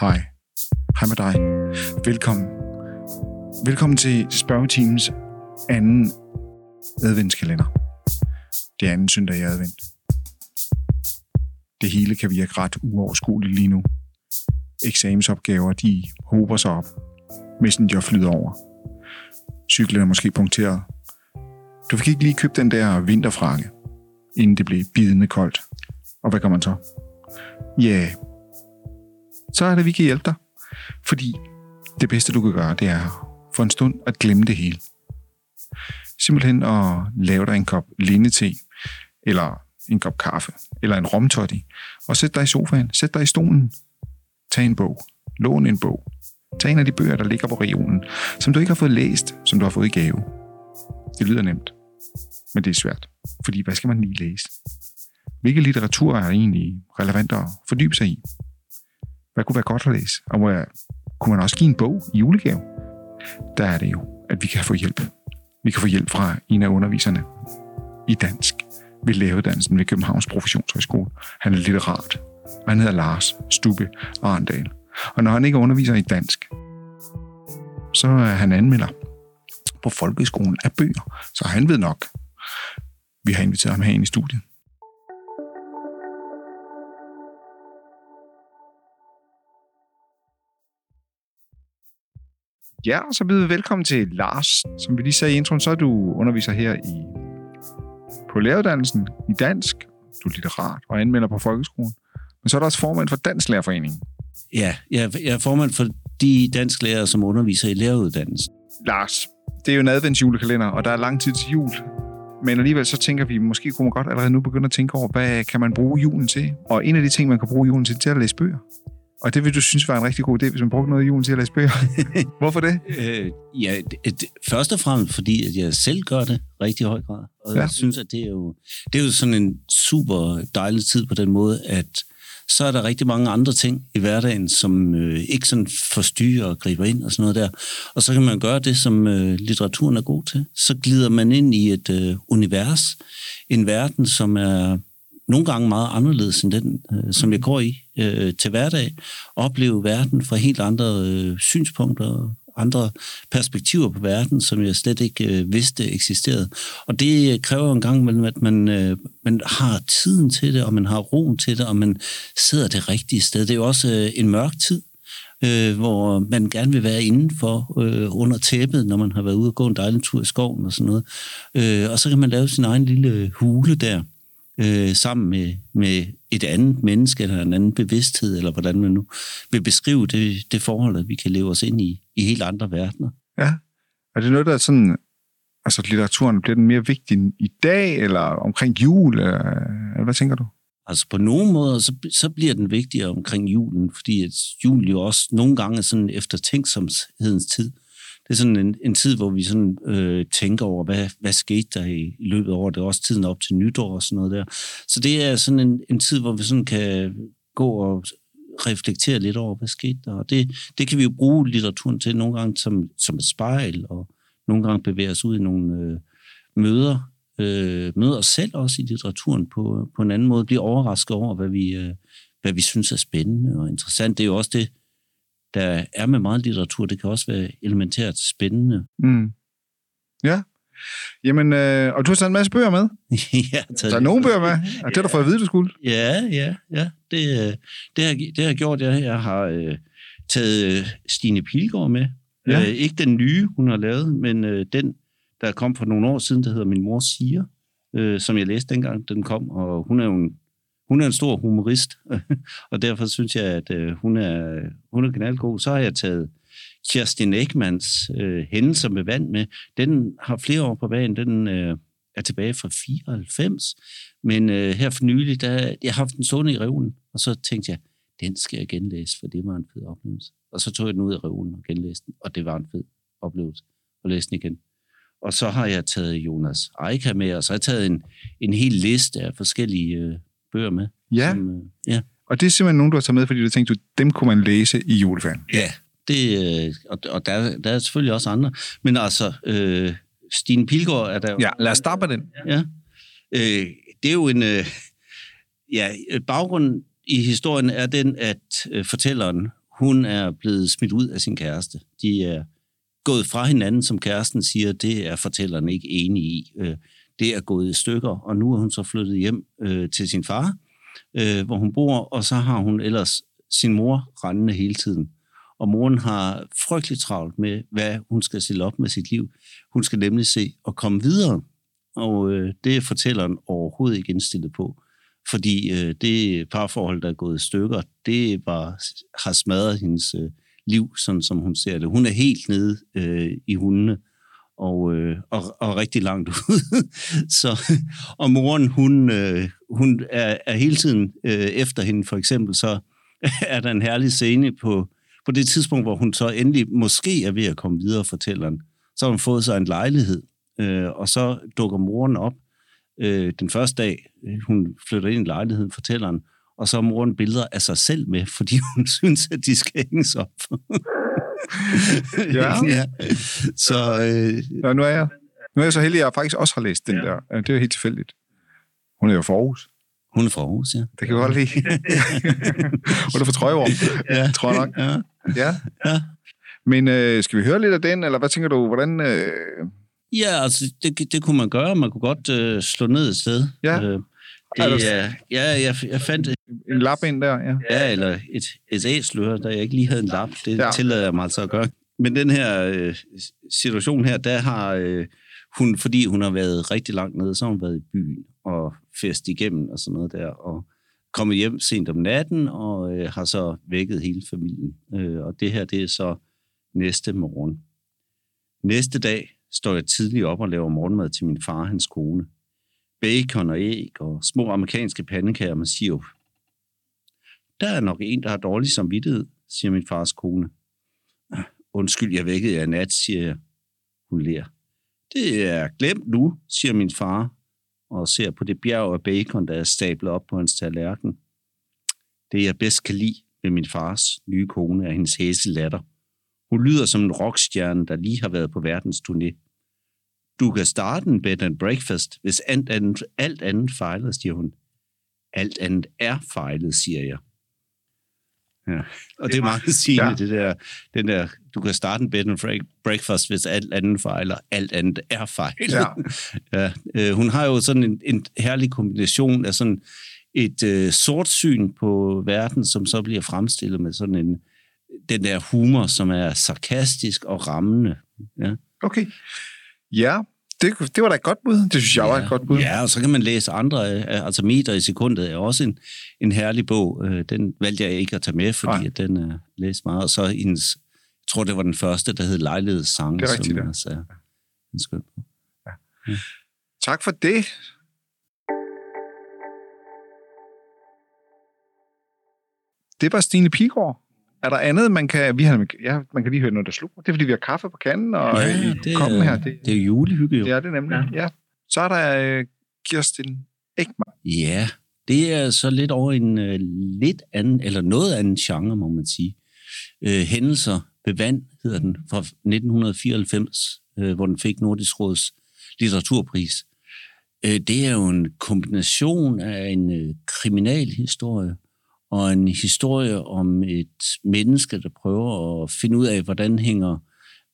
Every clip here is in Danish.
Hej. Hej med dig. Velkommen. Velkommen til spørgeteams anden adventskalender. Det er anden søndag i advent. Det hele kan virke ret uoverskueligt lige nu. Eksamensopgaver, de hober sig op. Messenger flyder over. Cyklen er måske punkteret. Du fik ikke lige købt den der vinterfrakke, inden det blev bidende koldt. Og hvad gør man så? Ja, yeah så er det, vi kan hjælpe dig. Fordi det bedste, du kan gøre, det er for en stund at glemme det hele. Simpelthen at lave dig en kop lindete, eller en kop kaffe, eller en romtotti, og sæt dig i sofaen, sæt dig i stolen, tag en bog, lån en bog, tag en af de bøger, der ligger på regionen, som du ikke har fået læst, som du har fået i gave. Det lyder nemt, men det er svært, fordi hvad skal man lige læse? Hvilke litteratur er egentlig relevant at fordybe sig i? Hvad kunne være godt at læse? Og hvor kunne man også give en bog i julegave? Der er det jo, at vi kan få hjælp. Vi kan få hjælp fra en af underviserne i dansk ved læreruddannelsen ved Københavns Professionshøjskole. Han er litterat, og han hedder Lars Stube Arendal. Og når han ikke underviser i dansk, så er han anmelder på folkeskolen af bøger, så han ved nok. Vi har inviteret ham ind i studiet. Ja, så byder vi velkommen til Lars. Som vi lige sagde i introen, så er du underviser her i på læreruddannelsen i dansk. Du er litterat og anmelder på folkeskolen. Men så er der også formand for Dansk Lærerforeningen. Ja, jeg er formand for de dansklærer, som underviser i læreruddannelsen. Lars, det er jo en adventsjulekalender, og der er lang tid til jul. Men alligevel så tænker vi, måske kunne man godt allerede nu begynde at tænke over, hvad kan man bruge julen til? Og en af de ting, man kan bruge julen til, det er at læse bøger. Og det vil du synes var en rigtig god idé, hvis man brugte noget i julen til at læse bøger. Hvorfor det? Øh, ja, det, det, først og fremmest fordi, at jeg selv gør det rigtig høj grad. Og ja. jeg synes, at det er, jo, det er jo sådan en super dejlig tid på den måde, at så er der rigtig mange andre ting i hverdagen, som øh, ikke sådan forstyrrer og griber ind og sådan noget der. Og så kan man gøre det, som øh, litteraturen er god til. Så glider man ind i et øh, univers, en verden, som er nogle gange meget anderledes end den, øh, som jeg går i øh, til hverdag. Opleve verden fra helt andre øh, synspunkter, andre perspektiver på verden, som jeg slet ikke øh, vidste eksisterede. Og det øh, kræver en gang imellem, at man, øh, man har tiden til det, og man har roen til det, og man sidder det rigtige sted. Det er jo også øh, en mørk tid, øh, hvor man gerne vil være indenfor øh, under tæppet, når man har været ude og gå en dejlig tur i skoven og sådan noget. Øh, og så kan man lave sin egen lille hule der øh, sammen med, med et andet menneske eller en anden bevidsthed, eller hvordan man nu vil beskrive det, det forhold, at vi kan leve os ind i, i helt andre verdener. Ja. Er det noget, der er sådan, altså litteraturen, bliver den mere vigtig i dag, eller omkring jul, eller, hvad tænker du? Altså på nogle måder, så, så bliver den vigtigere omkring julen, fordi at julen jo også nogle gange er sådan eftertænksomhedens tid det er sådan en, en tid, hvor vi sådan øh, tænker over, hvad, hvad skete der i, i løbet af året. Det er også tiden op til nytår og sådan noget der. Så det er sådan en, en tid, hvor vi sådan kan gå og reflektere lidt over, hvad skete der. Og det, det kan vi jo bruge litteraturen til nogle gange som, som et spejl, og nogle gange bevæge os ud i nogle øh, møder, øh, møder os selv også i litteraturen på, på en anden måde, blive overrasket over, hvad vi, øh, hvad vi synes er spændende og interessant. Det er jo også det, der er med meget litteratur. Det kan også være elementært spændende. Mm. Ja. Jamen, øh, og du har taget en masse bøger med? ja, taget Der er nogle bøger med, og ja. det har du fået at vide, du skulle. Ja, ja, ja. Det, øh, det, har, det har gjort, jeg, jeg har øh, taget øh, Stine Pilgaard med. Ja. Øh, ikke den nye, hun har lavet, men øh, den, der kom for nogle år siden, der hedder Min mor siger, øh, som jeg læste dengang, den kom, og hun er jo en hun er en stor humorist, og derfor synes jeg, at øh, hun er, hun er knaldgod. Så har jeg taget Kerstin Ekmans øh, Hændelser med vand med. Den har flere år på banen. Den øh, er tilbage fra 94. Men øh, her for nylig, der, jeg har haft den stående i reolen, og så tænkte jeg, den skal jeg genlæse, for det var en fed oplevelse. Og så tog jeg den ud af reolen og genlæste den, og det var en fed oplevelse at læse den igen. Og så har jeg taget Jonas Eika med, og så har jeg taget en, en hel liste af forskellige øh, bøger med. Ja. Som, øh, ja. Og det er simpelthen nogen, du har taget med, fordi du tænkte, dem kunne man læse i juleferien. Ja, det, øh, og, og der, der er selvfølgelig også andre. Men altså, øh, Stine Pilgaard er der. Ja, lad os starte med den. Ja. Øh, det er jo en... Øh, ja, baggrunden i historien er den, at øh, fortælleren, hun er blevet smidt ud af sin kæreste. De er gået fra hinanden, som kæresten siger, det er fortælleren ikke enig i. Øh, det er gået i stykker, og nu er hun så flyttet hjem øh, til sin far, øh, hvor hun bor, og så har hun ellers sin mor rendende hele tiden. Og moren har frygteligt travlt med, hvad hun skal stille op med sit liv. Hun skal nemlig se at komme videre, og øh, det er fortælleren overhovedet ikke indstillet på. Fordi øh, det parforhold, der er gået i stykker, det bare har smadret hendes øh, liv, sådan som hun ser det. Hun er helt nede øh, i hundene og, øh, og, og rigtig langt ud. så, og moren, hun, øh, hun er, er hele tiden øh, efter hende, for eksempel, så er der en herlig scene på, på det tidspunkt, hvor hun så endelig måske er ved at komme videre, fortælleren. Så har hun fået sig en lejlighed, øh, og så dukker moren op øh, den første dag, øh, hun flytter ind i lejligheden, fortælleren, og så har moren billeder af sig selv med, fordi hun synes, at de skal hænges op. ja. ja. Så, øh, ja, nu er jeg nu er jeg så heldig, at jeg faktisk også har læst den ja. der. Det er jo helt tilfældigt. Hun er jo for Aarhus. Hun er fra Aarhus, ja. Det kan jeg godt lide. Hun er fra Trøjborg, ja. tror jeg nok. Ja. ja. ja. Men øh, skal vi høre lidt af den, eller hvad tænker du, hvordan... Øh... Ja, altså, det, det kunne man gøre. Man kunne godt øh, slå ned et sted. Ja. Øh, ja, ja, jeg, jeg fandt... En lap ind der, ja. Ja, eller et, et æslør, da jeg ikke lige havde en lap. Det ja. tillader jeg mig altså at gøre. Men den her øh, situation her, der har øh, hun, fordi hun har været rigtig langt nede, så har hun været i byen og fest igennem og sådan noget der, og kommet hjem sent om natten, og øh, har så vækket hele familien. Øh, og det her, det er så næste morgen. Næste dag står jeg tidligt op og laver morgenmad til min far og hans kone. Bacon og æg og små amerikanske pandekager med sirup. Der er nok en, der har dårlig samvittighed, siger min fars kone. Ah, undskyld, jeg vækkede jer nat, siger jeg. Hun lærer. Det er glemt nu, siger min far, og ser på det bjerg af bacon, der er stablet op på hans tallerken. Det, jeg bedst kan lide ved min fars nye kone, er hendes hæse latter. Hun lyder som en rockstjerne, der lige har været på verdens turné. Du kan starte en bed and breakfast, hvis alt andet, alt andet fejler, siger hun. Alt andet er fejlet, siger jeg. Ja. Og det er meget sigende, Ja. det der, den der, du kan starte en bed and break- breakfast, hvis alt andet fejler, alt andet er fejlet. Ja. ja. Øh, hun har jo sådan en, en herlig kombination af sådan et øh, sort syn på verden, som så bliver fremstillet med sådan en, den der humor, som er sarkastisk og rammende. Ja. Okay. Ja, det, det var da et godt bud. Det synes jeg var et godt bud. Ja, og så kan man læse andre, øh, altså Meter i sekundet er også en, en herlig bog. Øh, Den valgte jeg ikke at tage med, fordi Nej. at den er læst meget. Og så hendes, jeg tror det var den første, der hed Lejlighedssang, Det er rigtigt, som ja. også er en skøn bog. Tak for det. Det var Stine Pigård. Er der andet, man kan... Vi har, ja, man kan lige høre noget, der slukker. Det er, fordi vi har kaffe på kanden, og ja, i det, er- her. Det, det er jo julehygge jo. det er det nemlig. Ja. ja. Så er der øh, Kirsten Ekman. Ja, det er så lidt over en uh, lidt anden, eller noget anden genre, må man sige. Uh, Hændelser ved vand hedder den, fra 1994, uh, hvor den fik Nordisk Råds litteraturpris. Uh, det er jo en kombination af en uh, kriminalhistorie og en historie om et menneske, der prøver at finde ud af, hvordan hænger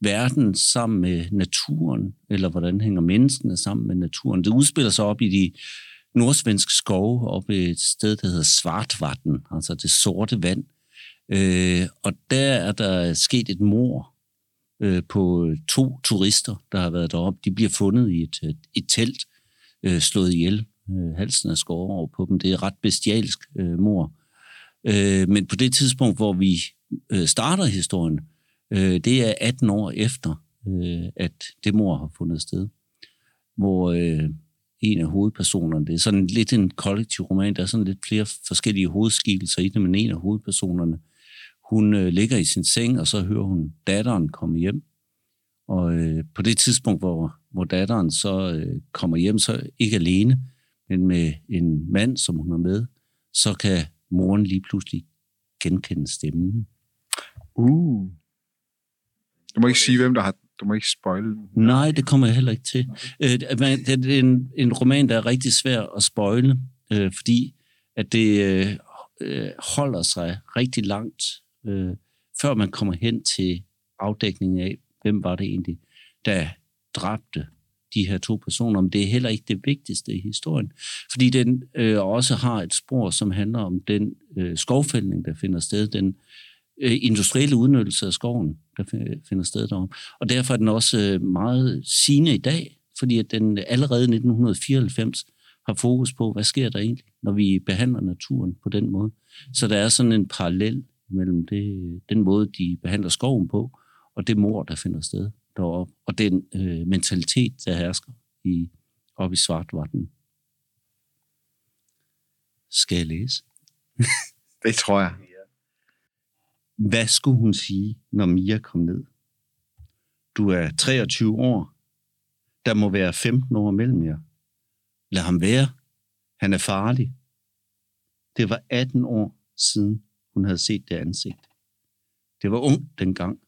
verden sammen med naturen, eller hvordan hænger menneskene sammen med naturen. Det udspiller sig op i de nordsvenske skove op i et sted, der hedder Svartvatten, altså det sorte vand. Øh, og der er der sket et mor øh, på to turister, der har været deroppe. De bliver fundet i et, et, telt, øh, slået ihjel. Øh, halsen er skåret over på dem. Det er ret bestialsk øh, mor. Øh, men på det tidspunkt, hvor vi øh, starter historien, øh, det er 18 år efter, øh, at det mor har fundet sted. Hvor øh, en af hovedpersonerne, det er sådan lidt en kollektiv roman, der er sådan lidt flere forskellige hovedskikkelser i det, men en af hovedpersonerne, hun øh, ligger i sin seng, og så hører hun datteren komme hjem. Og øh, på det tidspunkt, hvor, hvor datteren så øh, kommer hjem, så ikke alene, men med en mand, som hun er med, så kan moren lige pludselig genkende stemmen. Uh. Du må ikke sige, hvem der har... Du må ikke spoil. Nej, det kommer jeg heller ikke til. Øh, det er en, en roman, der er rigtig svær at spoile, øh, fordi at det øh, holder sig rigtig langt før man kommer hen til afdækningen af, hvem var det egentlig, der dræbte de her to personer, men det er heller ikke det vigtigste i historien, fordi den øh, også har et spor, som handler om den øh, skovfældning, der finder sted, den øh, industrielle udnyttelse af skoven, der finder sted derom. Og derfor er den også øh, meget sigende i dag, fordi at den allerede i 1994 har fokus på, hvad sker der egentlig, når vi behandler naturen på den måde. Så der er sådan en parallel mellem det, den måde, de behandler skoven på, og det mor, der finder sted deroppe, og den øh, mentalitet, der hersker i, oppe i Svartvatten. Skal jeg læse? det tror jeg. Hvad skulle hun sige, når Mia kom ned? Du er 23 år. Der må være 15 år mellem jer. Lad ham være. Han er farlig. Det var 18 år siden, hun havde set det ansigt. Det var ung dengang,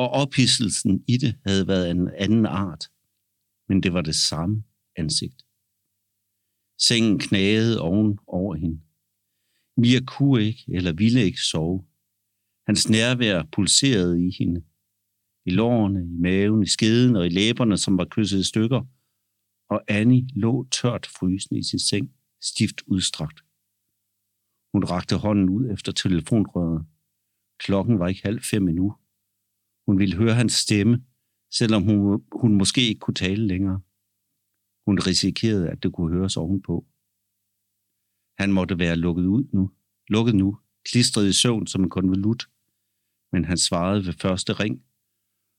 og ophidselsen i det havde været en anden art, men det var det samme ansigt. Sengen knagede oven over hende. Mia kunne ikke eller ville ikke sove. Hans nærvær pulserede i hende. I lårene, i maven, i skeden og i læberne, som var kysset i stykker. Og Annie lå tørt frysende i sin seng, stift udstrakt. Hun rakte hånden ud efter telefonrøret. Klokken var ikke halv fem endnu. Hun ville høre hans stemme, selvom hun, hun måske ikke kunne tale længere. Hun risikerede, at det kunne høres ovenpå. Han måtte være lukket ud nu. Lukket nu, klistret i søvn som en konvolut. Men han svarede ved første ring.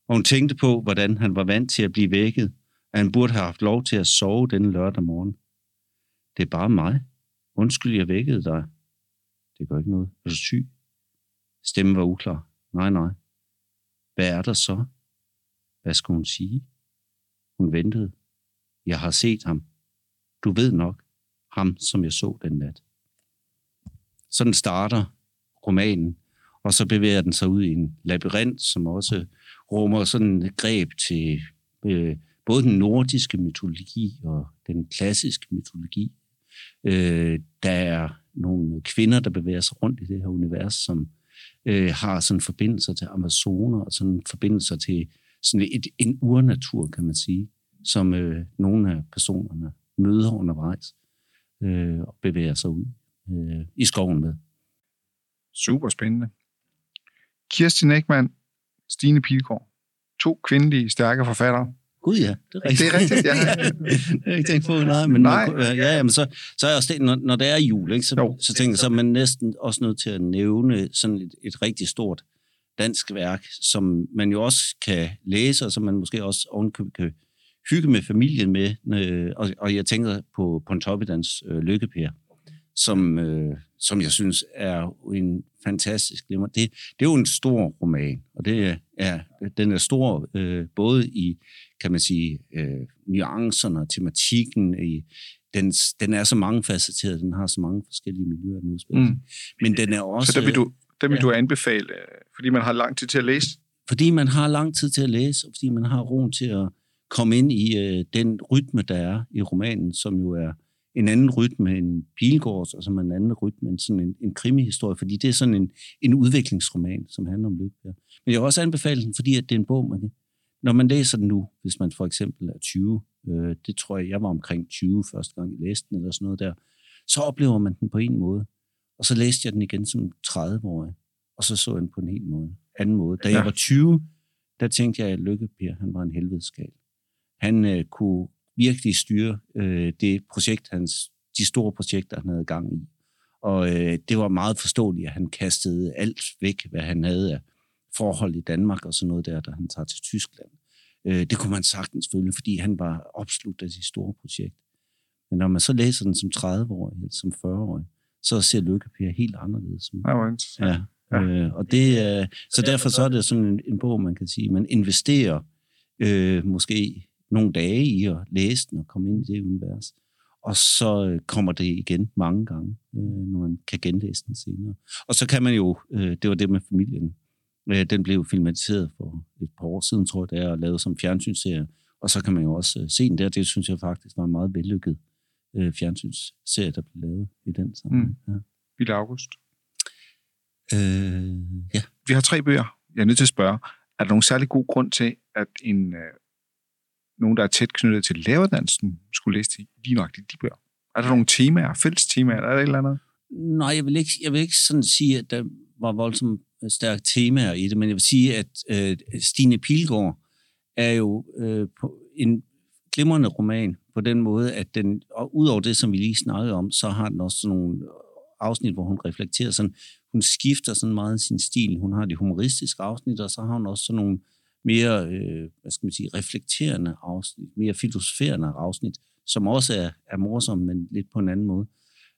Og hun tænkte på, hvordan han var vant til at blive vækket, at han burde have haft lov til at sove denne lørdag morgen. Det er bare mig. Undskyld, jeg vækkede dig. Det gør ikke noget. Er du syg? Stemmen var uklar. Nej, nej. Hvad er der så? Hvad skulle hun sige? Hun ventede. Jeg har set ham. Du ved nok. Ham, som jeg så den nat. Sådan starter romanen, og så bevæger den sig ud i en labyrint, som også rummer sådan et greb til øh, både den nordiske mytologi og den klassiske mytologi. Øh, der er nogle kvinder, der bevæger sig rundt i det her univers, som øh, har sådan forbindelser til Amazoner og sådan forbindelser til sådan et, en urnatur, kan man sige, som øh, nogle af personerne møder undervejs øh, og bevæger sig ud øh, i skoven med. Super spændende. Kirsten Ekman, Stine Pilgaard. To kvindelige, stærke forfattere. Gud ja, det er rigtigt. Det er rigtigt, ja. det er ikke tænkt på, nej. Men nej. Når, ja, jamen, så, så er også det, når, når det er jul, ikke, så, jo. så tænker jeg, så er man næsten også nødt til at nævne sådan et, et rigtig stort dansk værk, som man jo også kan læse, og som man måske også ovenkøbet kan hygge med familien med. Øh, og, og jeg tænker på Pontoppidans øh, Lykkepær, som, øh, som jeg synes er en fantastisk glimmer. Det, det er jo en stor roman, og det er, den er stor øh, både i, kan man sige, øh, nuancerne og tematikken. I, den, den er så mange facetteret, den har så mange forskellige miljøer nu. Mm. Men den er også... Så der vil du, der vil ja. du anbefale, øh, fordi man har lang tid til at læse? Fordi man har lang tid til at læse, og fordi man har roen til at komme ind i øh, den rytme, der er i romanen, som jo er en anden rytme end Pilgårds, og som en anden rytme end sådan en, en krimihistorie, fordi det er sådan en, en udviklingsroman, som handler om lykke. Men jeg vil også anbefale den, fordi at det er en bog, man når man læser den nu, hvis man for eksempel er 20, øh, det tror jeg, jeg var omkring 20 første gang, jeg læste den, eller sådan noget der, så oplever man den på en måde. Og så læste jeg den igen som 30-årig, og så så jeg den på en helt måde, anden måde. Da ja. jeg var 20, der tænkte jeg, at Lykke Per, han var en helvedeskal. Han øh, kunne virkelig styre øh, det projekt, hans, de store projekter, han havde gang i. Og øh, det var meget forståeligt, at han kastede alt væk, hvad han havde af forhold i Danmark og sådan noget der, da han tager til Tyskland. Øh, det kunne man sagtens følge, fordi han var opslugt af sit store projekt. Men når man så læser den som 30-årig eller som 40-årig, så ser Lykke Per helt anderledes ud. Ja, ja. Øh, og det, øh, så derfor så er det sådan en, en bog, man kan sige, man investerer øh, måske nogle dage i at læse den og komme ind i det univers. Og så øh, kommer det igen mange gange, øh, når man kan genlæse den senere. Og så kan man jo, øh, det var det med familien, den blev filmatiseret for et par år siden, tror jeg det er, og lavet som fjernsynsserie. Og så kan man jo også se den der. Det synes jeg faktisk var en meget vellykket fjernsynsserie, der blev lavet i den sammenhæng. Mm. Ja. Ville August? Øh, ja, vi har tre bøger. Jeg er nødt til at spørge, er der nogen særlig god grund til, at en, øh, nogen, der er tæt knyttet til læreruddannelsen, skulle læse de, lige nok de bøger? Er der nogle temaer, fælles temaer, er der et eller andet? Nej, jeg vil ikke, jeg vil ikke sådan sige, at der var voldsomt øh, stærke temaer i det, men jeg vil sige, at øh, Stine Pilgaard er jo øh, på en glimrende roman på den måde, at den, og udover det, som vi lige snakkede om, så har den også nogle øh, afsnit, hvor hun reflekterer sådan, hun skifter sådan meget sin stil. Hun har de humoristiske afsnit, og så har hun også sådan nogle mere, øh, hvad skal man sige, reflekterende afsnit, mere filosoferende afsnit, som også er, er morsomme, men lidt på en anden måde.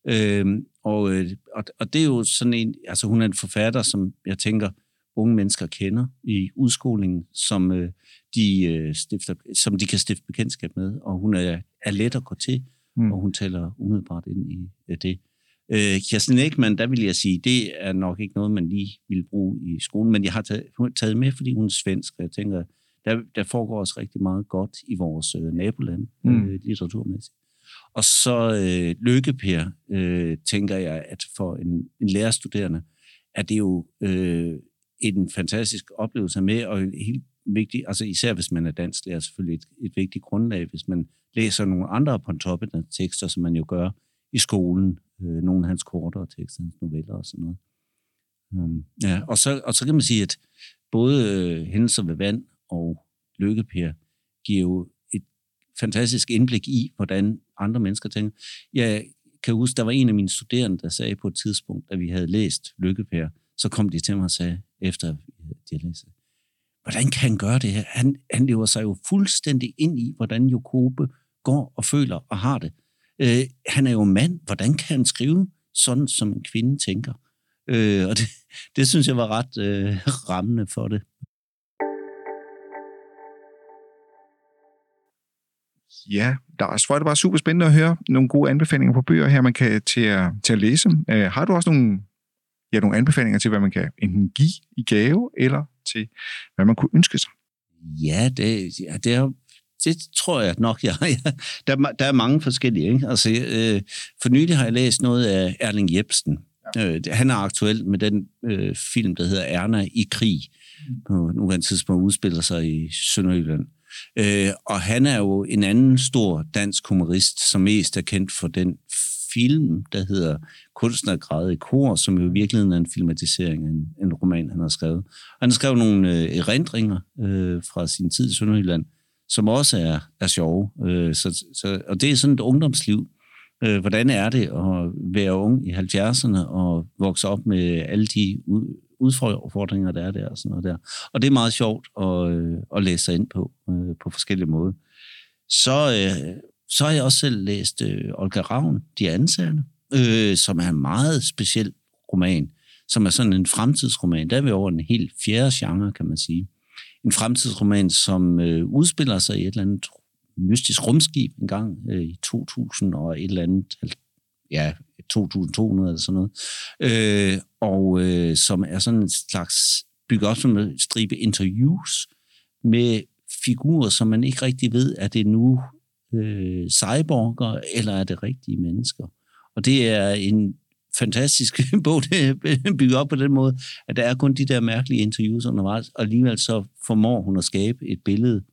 Øh, og, øh, og, og det er jo sådan en, altså hun er en forfatter, som jeg tænker, unge mennesker kender i udskolingen, som, øh, de, øh, stifter, som de kan stifte bekendtskab med, og hun er, er let at gå til, mm. og hun taler umiddelbart ind i øh, det. Øh, Kirsten Ekman, der vil jeg sige, det er nok ikke noget, man lige vil bruge i skolen, men jeg har taget, taget med, fordi hun er svensk, og jeg tænker, der, der foregår også rigtig meget godt i vores øh, naboland, mm. øh, litteraturmæssigt. Og så øh, Lykkepær, øh, tænker jeg, at for en, en lærerstuderende, er det jo øh, en fantastisk oplevelse med, og helt vigtig, altså især hvis man er dansk lærer, selvfølgelig et, et vigtigt grundlag, hvis man læser nogle andre på toppen af tekster, som man jo gør i skolen, øh, nogle af hans kortere tekster, hans noveller og sådan noget. Um, ja, og så, og så kan man sige, at både øh, Hændelser ved vand og Lykkepær giver jo et fantastisk indblik i, hvordan andre mennesker tænker. Jeg kan huske, der var en af mine studerende, der sagde på et tidspunkt, da vi havde læst Lykkepær, så kom de til mig og sagde, efter de havde læst hvordan kan han gøre det her? Han, han lever sig jo fuldstændig ind i, hvordan Jokobe går og føler og har det. Øh, han er jo mand. Hvordan kan han skrive sådan, som en kvinde tænker? Øh, og det, det synes jeg var ret øh, rammende for det. Ja, der er, tror jeg, det var super spændende at høre nogle gode anbefalinger på bøger her, man kan til at, til at læse. Uh, har du også nogle, ja, nogle anbefalinger til, hvad man kan enten give i gave, eller til, hvad man kunne ønske sig? Ja, det, ja, det er det tror jeg nok, jeg ja. der, der er mange forskellige. Ikke? Altså, øh, for nylig har jeg læst noget af Erling Jebsen. Ja. Øh, han er aktuel med den øh, film, der hedder Erna i krig. Mm. På nuværende tidspunkt udspiller sig i Sønderjylland. Øh, Øh, og han er jo en anden stor dansk humorist, som mest er kendt for den film, der hedder Kunstnergrad i kor, som jo i virkeligheden er en filmatisering af en, en roman, han har skrevet. Han har skrevet nogle øh, erindringer øh, fra sin tid i Sønderjylland, som også er, er sjove. Øh, så, så, og det er sådan et ungdomsliv. Øh, hvordan er det at være ung i 70'erne og vokse op med alle de udfordringer, der er der og sådan noget der. Og det er meget sjovt at, øh, at læse sig ind på, øh, på forskellige måder. Så, øh, så har jeg også selv læst øh, Olga Ravn, De Ansatte, øh, som er en meget speciel roman, som er sådan en fremtidsroman. Der er vi over en helt fjerde genre, kan man sige en fremtidsroman, som øh, udspiller sig i et eller andet mystisk rumskib en gang øh, i 2000 og et eller andet, ja, 2200 eller sådan noget, øh, og øh, som er sådan en slags, bygget op som en stribe interviews med figurer, som man ikke rigtig ved, er det nu øh, cyborger, eller er det rigtige mennesker? Og det er en fantastisk bog, det bygger op på den måde, at der er kun de der mærkelige interviews undervejs, og alligevel så formår hun at skabe et billede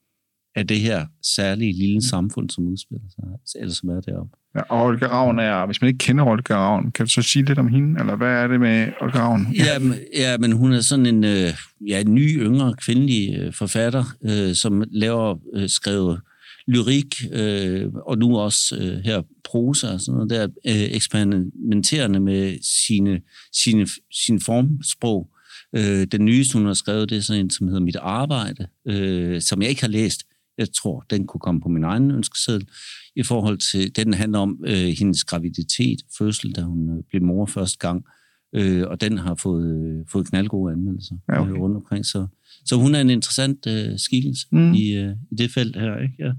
af det her særlige lille samfund, som udspiller sig, eller som er deroppe. Ja, og Olga Ravn er, hvis man ikke kender Olga Ravn, kan du så sige lidt om hende, eller hvad er det med Olga Ravn? Ja, men, ja, men hun er sådan en, øh, ja, en ny, yngre, kvindelig øh, forfatter, øh, som laver, øh, skrevet lyrik, øh, og nu også øh, her prosa og sådan noget der, øh, eksperimenterende med sine, sine, sine formsprog. Øh, den nyeste, hun har skrevet, det er sådan en, som hedder Mit Arbejde, øh, som jeg ikke har læst. Jeg tror, den kunne komme på min egen ønskeseddel. I forhold til, den handler om øh, hendes graviditet, fødsel, da hun øh, blev mor første gang. Øh, og den har fået, øh, fået knaldgode anmeldelser ja, okay. øh, rundt omkring. Så, så hun er en interessant øh, skikkelse mm. i, øh, i det felt her. Ikke? Ja.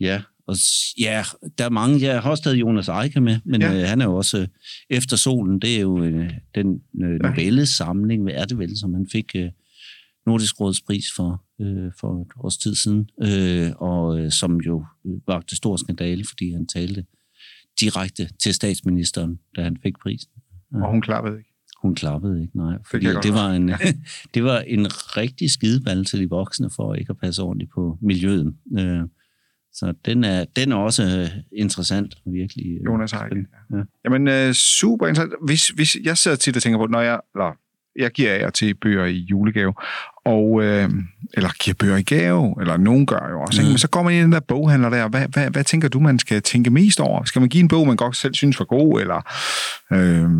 Ja, og ja, der er mange. Jeg har også taget Jonas Eike med, men ja. øh, han er jo også øh, Efter solen. Det er jo øh, den øh, novellesamling, hvad er det vel, som han fik øh, Nordisk Råds pris for, øh, for et års tid siden, øh, og øh, som jo var det stor skandale, fordi han talte direkte til statsministeren, da han fik prisen. Og hun klappede ikke? Hun klappede ikke, nej. Fordi det, det, var en, det var en rigtig skideball til de voksne for ikke at passe ordentligt på miljøet. Øh, så den er, den er også øh, interessant, virkelig. Øh, Jonas Heide. Ja. Jamen, super interessant. Hvis, hvis jeg sidder tit og tænker på, når jeg, eller jeg giver af til bøger i julegave, og, øh, eller giver bøger i gave, eller nogen gør jo også. Mm. Men så går man ind i den der boghandler der, hvad, hvad, hvad tænker du, man skal tænke mest over? Skal man give en bog, man godt selv synes var god, eller øh,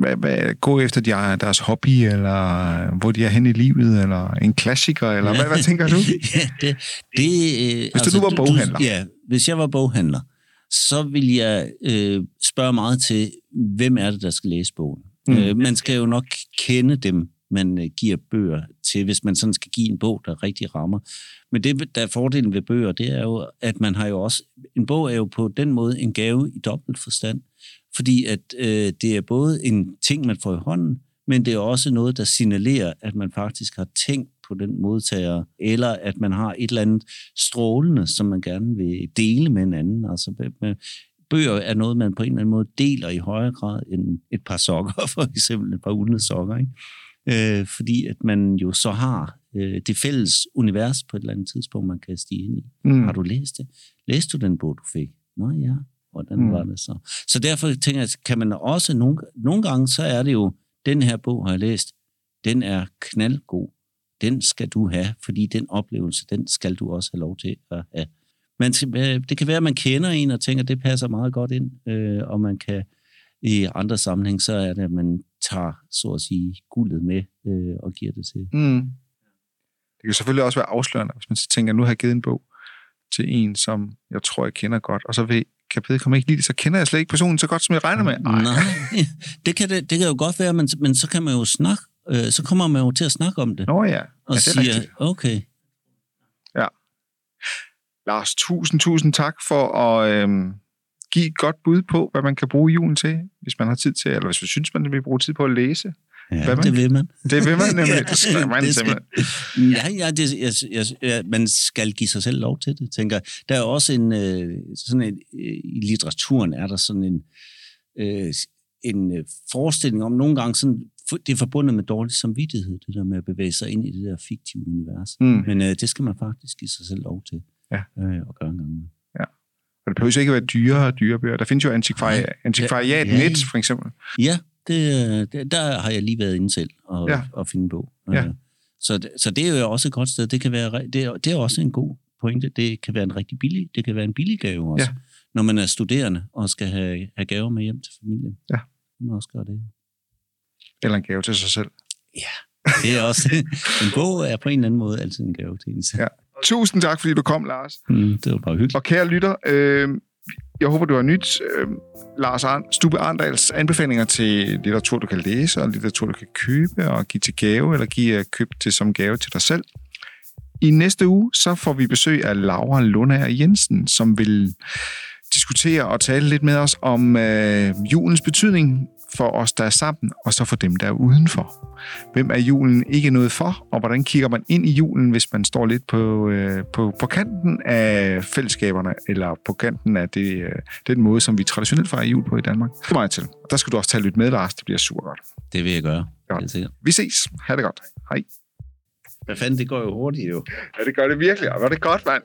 hvad, hvad, gå efter de, deres hobby, eller hvor de er hen i livet, eller en klassiker, eller ja. hvad, hvad tænker du? ja, det, det, øh, hvis altså, du nu var boghandler. Du, ja, hvis jeg var boghandler, så vil jeg øh, spørge meget til, hvem er det, der skal læse bogen? Mm. Øh, man skal jo nok kende dem, man øh, giver bøger til, hvis man sådan skal give en bog, der rigtig rammer. Men det, der er fordelen ved bøger, det er jo, at man har jo også... En bog er jo på den måde en gave i dobbelt forstand, fordi at øh, det er både en ting, man får i hånden, men det er også noget, der signalerer, at man faktisk har tænkt på den modtager, eller at man har et eller andet strålende, som man gerne vil dele med en anden. Altså, øh, bøger er noget, man på en eller anden måde deler i højere grad end et par sokker, for eksempel et par uldne sokker. Ikke? Øh, fordi at man jo så har øh, det fælles univers på et eller andet tidspunkt, man kan stige ind i. Mm. Har du læst det? Læste du den bog, du fik? Nå ja, hvordan mm. var det så? Så derfor tænker jeg, kan man også, nogle, nogle gange, så er det jo, den her bog har jeg læst, den er knaldgod. Den skal du have, fordi den oplevelse, den skal du også have lov til at have man, øh, det kan være, at man kender en og tænker, at det passer meget godt ind, øh, og man kan i andre sammenhæng, så er det, at man tager, så at sige, guldet med øh, og giver det til. Mm. Det kan selvfølgelig også være afslørende, hvis man tænker, nu har jeg givet en bog til en, som jeg tror, jeg kender godt, og så ved, kan vedkommende ikke lide det, så kender jeg slet ikke personen så godt, som jeg regner med. Ej. Nej, det kan, det, det kan jo godt være, men, men så kan man jo snakke, øh, så kommer man jo til at snakke om det. Nå ja, og ja, siger, rigtigt. okay, Lars, tusind, tusind tak for at øhm, give et godt bud på, hvad man kan bruge julen til, hvis man har tid til, eller hvis man synes, man vil bruge tid på at læse. Ja, hvad man, det vil man. Det vil man nemlig. Det skal man det skal, simpelthen. Ja, ja, det, jeg, jeg, jeg, man skal give sig selv lov til det, tænker Der er også en, øh, sådan en, øh, i litteraturen er der sådan en, øh, en øh, forestilling om, nogle gange sådan, det er forbundet med dårlig samvittighed, det der med at bevæge sig ind i det der fiktive univers. Mm. Men øh, det skal man faktisk give sig selv lov til ja. øh, og gøre en gang. Ja. Og det behøver ikke at være dyre og dyre bøger. Der findes jo antikvari antikvariat ja, ja, net, for eksempel. Ja, det, det, der har jeg lige været inde selv og, ja. og finde på. Ja. Øh, så, så det er jo også et godt sted. Det, kan være, det, er, det er også en god pointe. Det kan være en rigtig billig, det kan være en billig gave også, ja. når man er studerende og skal have, have gaver med hjem til familien. Ja. Man også gøre det. Eller en gave til sig selv. Ja, det er også... en bog er på en eller anden måde altid en gave til en selv. Ja. Tusind tak, fordi du kom, Lars. Mm, det var bare hyggeligt. Og kære lytter, øh, jeg håber, du har nyt. Øh, Lars Arn, Stube Arndals anbefalinger til litteratur, du kan læse, og litteratur, du kan købe og give til gave, eller give øh, køb til som gave til dig selv. I næste uge, så får vi besøg af Laura Lundager Jensen, som vil diskutere og tale lidt med os om øh, julens betydning for os, der er sammen, og så for dem, der er udenfor. Hvem er julen ikke noget for, og hvordan kigger man ind i julen, hvis man står lidt på, øh, på, på kanten af fællesskaberne, eller på kanten af det, øh, den måde, som vi traditionelt fejrer jul på i Danmark? Det er meget til. Der skal du også tage lidt med, Lars. Det bliver super godt. Det vil jeg gøre. Godt. Vi ses. Ha' det godt. Hej. Hvad fanden, det går jo hurtigt jo. Ja, det gør det virkelig. Og var det godt, mand.